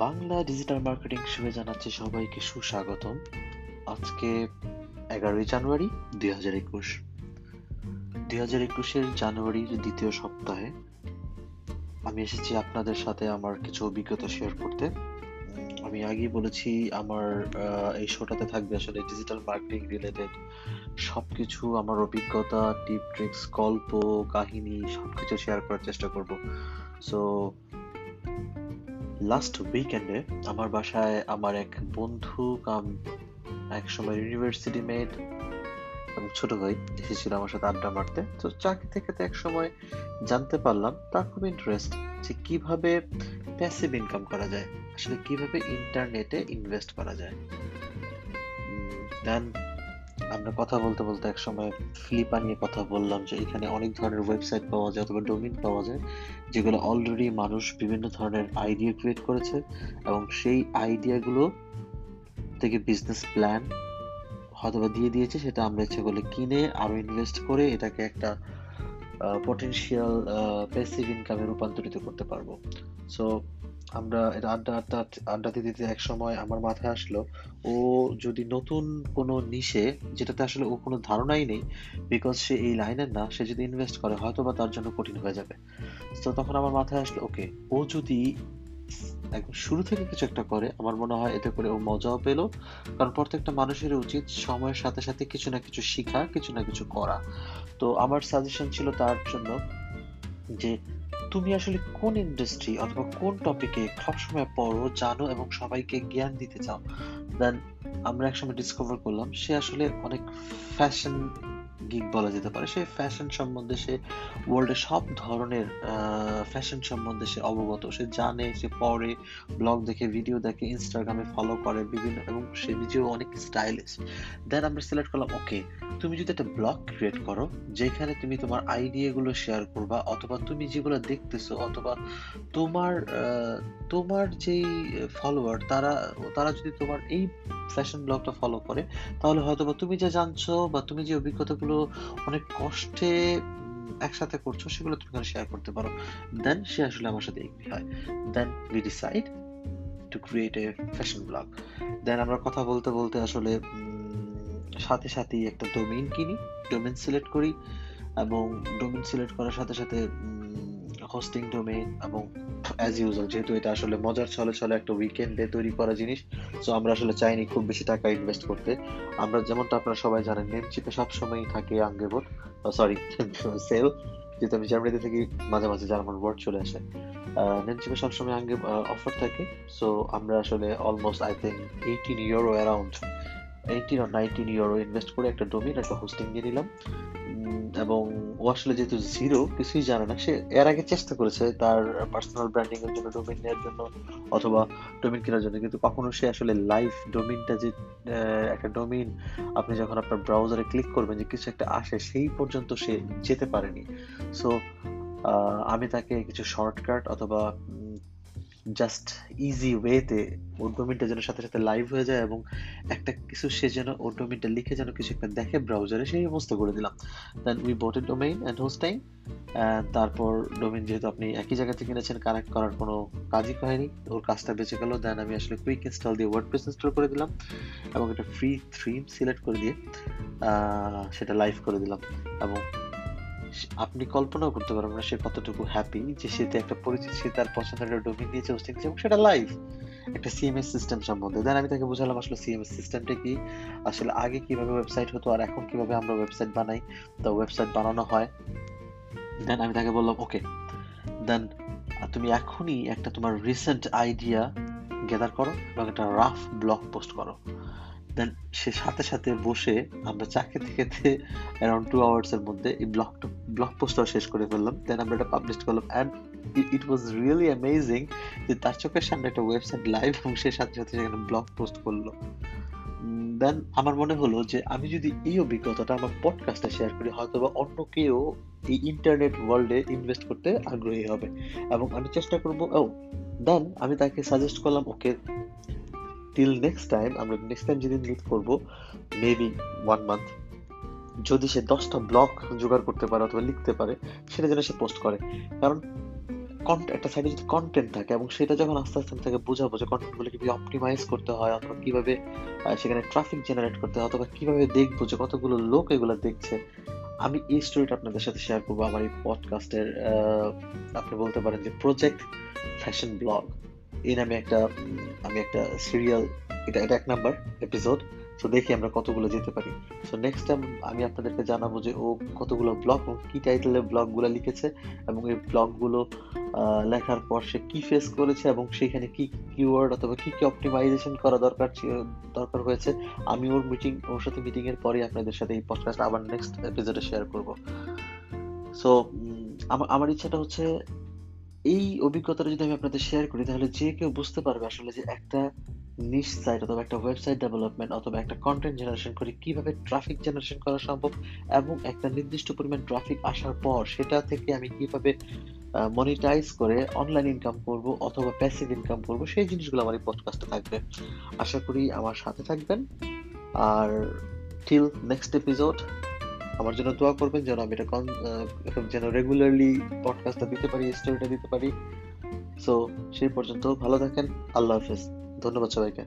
Bangla digital marketing শুভে জানাচ্ছি সবাইকে সুস্বাগতম। আজকে এগারোই জানুয়ারি দুই হাজার একুশ। দুই হাজার একুশের জানুয়ারির দ্বিতীয় সপ্তাহে আমি এসেছি আপনাদের সাথে আমার কিছু অভিজ্ঞতা শেয়ার করতে। আমি আগেই বলেছি আমার এই শোটাতে থাকবে আসলে ডিজিটাল মার্কেটিং রিলেটেড সবকিছু আমার অভিজ্ঞতা টিপ ট্রিক্স গল্প, কাহিনী, সবকিছু শেয়ার করার চেষ্টা করব। সো লাস্ট উইকেন্ডে আমার বাসায় আমার এক বন্ধু কাম, এক সময় ইউনিভার্সিটি মেট ছোট ভাই এসেছিল আমার সাথে আড্ডা মারতে। তো চাকরি থেকে তো এক সময় জানতে পারলাম, তার খুব ইন্টারেস্ট যে কীভাবে প্যাসিভ ইনকাম করা যায়, আসলে কীভাবে ইন্টারনেটে ইনভেস্ট করা যায়। দেন আমরা কথা বলতে বলতে এক সময় ফ্লিপা নিয়ে কথা বললাম যে এখানে অনেক ধরনের ওয়েবসাইট পাওয়া যায় অথবা ডোমিন পাওয়া যায়, যেগুলো অলরেডি মানুষ বিভিন্ন ধরনের আইডিয়া ক্রিয়েট করেছে এবং সেই আইডিয়াগুলো থেকে বিজনেস প্ল্যান হয়তোবা দিয়ে দিয়েছে, সেটা আমরা ইচ্ছে করলে কিনে আরও ইনভেস্ট করে এটাকে একটা পটেনশিয়াল প্যাসিভ ইনকামে রূপান্তরিত করতে পারব। সো আমরা এটা আড্ডা আড্ডা আড্ডা দিতে দিতে এক সময় আমার মাথায় আসলো, ও যদি নতুন কোনো নিশে যেটাতে আসলে ও কোনো ধারণাই নেই বিকজ সে এই লাইনের না, সে যদি ইনভেস্ট করে হয়তো বা তার জন্য কঠিন হয়ে যাবে। তো তখন আমার মাথায় আসলো ওকে ও যদি একদম শুরু থেকে কিছু একটা করে, আমার মনে হয় এতে করে ও মজাও পেল, কারণ প্রত্যেকটা মানুষের উচিত সময়ের সাথে সাথে কিছু না কিছু শেখা, কিছু না কিছু করা। তো আমার সাজেশন ছিল তার জন্য যে তুমি আসলে কোন ইন্ডাস্ট্রি অথবা কোন টপিকে সবসময় পড়ো, জানো এবং সবাইকে জ্ঞান দিতে চাও? দেন আমরা একসময় ডিসকভার করলাম, সে আসলে অনেক ফ্যাশন গিক বলা যেতে পারে, সে ফ্যাশন সম্বন্ধে, সে ওয়ার্ল্ডের সব ধরনের ফ্যাশন সম্বন্ধে সে অবগত। সে জানে, সে পড়ে ব্লগ দেখে ভিডিও দেখে ইনস্টাগ্রামে ফলো করে, বিভিন্ন, এবং সে নিজেও অনেক স্টাইলিশ দেন আমরা সিলেক্ট করলাম ওকে তুমি যদি একটা ব্লগ ক্রিয়েট করো, যেখানে তুমি তোমার আইডিয়াগুলো শেয়ার করবা, অথবা তুমি যেগুলো দেখতেছো, অথবা তোমার তোমার যেই ফলোয়ার তারা তারা যদি তোমার এই ফ্যাশন ব্লগটা ফলো করে, তাহলে হয়তোবা তুমি যা জানছো বা তুমি যে অভিজ্ঞতাগুলো অনেক কষ্টে একসাথে করছ, সেগুলো তুমি এখানে শেয়ার করতে পারো। দেন সে আসলে আমার সাথে এগ্রি হয়। Then we decide to create a fashion blog then আমরা কথা বলতে বলতে আসলে সাথে সাথেই একটা ডোমেইন কিনি ডোমেইন সিলেক্ট করি এবং ডোমেইন সিলেক্ট করার সাথে সাথে হোস্টিং ডোমেইন এবং অ্যাজ ইউজুয়াল যেহেতু এটা আসলে মজার ছলে ছলে একটা উইকেন্ডে তৈরি করা জিনিস সো আমরা আসলে চাইনি খুব বেশি টাকা ইনভেস্ট করতে। আমরা যেমনটা আপনারা সবাই জানেন নেমচিপে সবসময়ই থাকে আঙ্গেবট সরি সেল যেহেতু আমি জার্মানিতে থেকে, মাঝে মাঝে জার্মান ওয়ার্ড চলে আসে। নেমচিপে সবসময় আঙ্গে অফার থাকে সো আমরা আসলে almost I think eighteen euro around eighteen R nineteen euro invest করে একটা ডোমিন একটা হোস্টিং নিয়ে নিলাম। এবং ও আসলে যেহেতু জিরো কিছুই জানে না। সে এর আগে চেষ্টা করেছে তার পার্সোনাল ব্র্যান্ডিং এর জন্য ডোমিন নেওয়ার জন্য অথবা ডোমিন কেনার জন্য। কিন্তু কখনো সে আসলে লাইভ ডোমিনটা যে একটা ডোমিন আপনি যখন আপনার ব্রাউজারে ক্লিক করবেন যে কিছু একটা আসে, সেই পর্যন্ত সে যেতে পারেনি। সো আমি তাকে কিছু শর্টকাট অথবা জাস্ট ইজি ওয়েতে ওর ডোমিনটা যেন সাথে সাথে লাইভ হয়ে যায় এবং একটা কিছু সে যেন ওর ডোমিনটা লিখে যেন কিছু একটা দেখে ব্রাউজারে সেই অবস্থা করে দিলাম। Then we bought a domain and hosting তারপর ডোমেইন যেহেতু আপনি একই জায়গা থেকে কিনেছেন কানেক্ট করার কোনো কাজই হয়নি, ওর কাজটা বেঁচে গেল। দেন আমি আসলে কুইক ইনস্টল দিয়ে ওয়ার্ডপ্রেস ইনস্টল করে দিলাম এবং একটা ফ্রি থ্রিম সিলেক্ট করে দিয়ে সেটা লাইভ করে দিলাম। এবং আপনি কল্পনাও করতে পারবেন না সে কতটুকু হ্যাপি যে সে একটা পরিচিত সে তার পছন্দের একটা ডোমিন দিয়েছে হোস্টিং এবং সেটা লাইভ একটা সিএমএস সিস্টেম সম্বন্ধে। দেন আমি তাকে বুঝালাম আসলে সিএমএস সিস্টেমটা কি? আসলে আগে কীভাবে ওয়েবসাইট হতো আর এখন কীভাবে আমরা ওয়েবসাইট বানাই? তো ওয়েবসাইট বানানো হয়। দেন আমি তাকে বললাম ওকে দেন তুমি এখনই একটা তোমার রিসেন্ট আইডিয়া গ্যাদার করো এবং একটা রাফ ব্লগ পোস্ট করো। দেন সে সাথে সাথে বসে আমরা চা খেতে খেতে অ্যারাউন্ড টু আওয়ার্স এর মধ্যে এই ব্লগ ব্লগ পোস্টটাও শেষ করে ফেললাম। দেন আমরা এটা পাবলিশ করলাম and it was really amazing যে তার চোখের সামনে একটা ওয়েবসাইট লাইভ এবং সে সাথে সাথে সেখানে ব্লগ পোস্ট করল। দেন আমার মনে হলো যে আমি যদি এই অভিজ্ঞতাটা আমার পডকাস্টে শেয়ার করি হয়তো বা অন্য কেউ এই ইন্টারনেট ওয়ার্ল্ডে ইনভেস্ট করতে আগ্রহী হবে। এবং আমি চেষ্টা করব ও দেন আমি তাকে সাজেস্ট করলাম ওকে টিল নেক্সট টাইম আমরা নেক্সট টাইম যেদিন মিট করব মেবি ওয়ান মান্থ যদি সে দশটা ব্লগ জোগাড় করতে পারে অথবা লিখতে পারে, সেটা যেন সে পোস্ট করে। কারণ একটা সাইডে যদি কন্টেন্ট থাকে এবং সেটা যখন আস্তে আস্তে আমি তাকে বোঝাবো যে কন্টেন্টগুলো কীভাবে অপটিমাইজ করতে হয় অথবা কীভাবে সেখানে ট্রাফিক জেনারেট করতে হয় অথবা কীভাবে দেখব যে কতগুলো লোক এগুলো দেখছে, আমি এই স্টোরিটা আপনাদের সাথে শেয়ার করব আমার এই পডকাস্টের আপনি বলতে পারেন যে প্রজেক্ট ফ্যাশন ব্লগ এই নামে একটা, আমি একটা সিরিয়াল এটা এটা এক নাম্বার এপিসোড সো দেখি আমরা কতগুলো যেতে পারি। সো নেক্সট টাইম আমি আপনাদেরকে জানাব যে ও কতগুলো ব্লগ কি টাইটেলের ব্লগগুলো লিখেছে এবং এই ব্লগগুলো লেখার পর সে কি ফেস করেছে এবং সেখানে কি কিওয়ার্ড অথবা কি কি অপটিমাইজেশন করা দরকার দরকার হয়েছে, আমি ওর মিটিং ওর সাথে মিটিং এর পরে আপনাদের সাথে এই পডকাস্ট আবার নেক্সট এপিসোডে শেয়ার করব। সো আমার ইচ্ছাটা হচ্ছে এই অভিজ্ঞতাটা যদি আমি আপনাদের শেয়ার করি, তাহলে যে কেউ বুঝতে পারবে আসলে যে একটা নিশ সাইট অথবা একটা ওয়েবসাইট ডেভেলপমেন্ট অথবা একটা কন্টেন্ট জেনারেশন করে কীভাবে ট্রাফিক জেনারেশন করা সম্ভব এবং একটা নির্দিষ্ট পরিমাণ ট্রাফিক আসার পর সেটা থেকে আমি কীভাবে মনিটাইজ করে অনলাইন ইনকাম করব অথবা প্যাসিভ ইনকাম করব, সেই জিনিসগুলো আমার এই পডকাস্টে থাকবে। আশা করি আমার সাথে থাকবেন। আর টিল নেক্সট এপিসোড আমার জন্য দোয়া করবেন যেন আমি এটা যেন রেগুলারলি পডকাস্টটা দিতে পারি স্টোরিটা দিতে পারি। সো সেই পর্যন্ত ভালো থাকেন। আল্লাহ হাফেজ। ধন্যবাদ সবাইকে।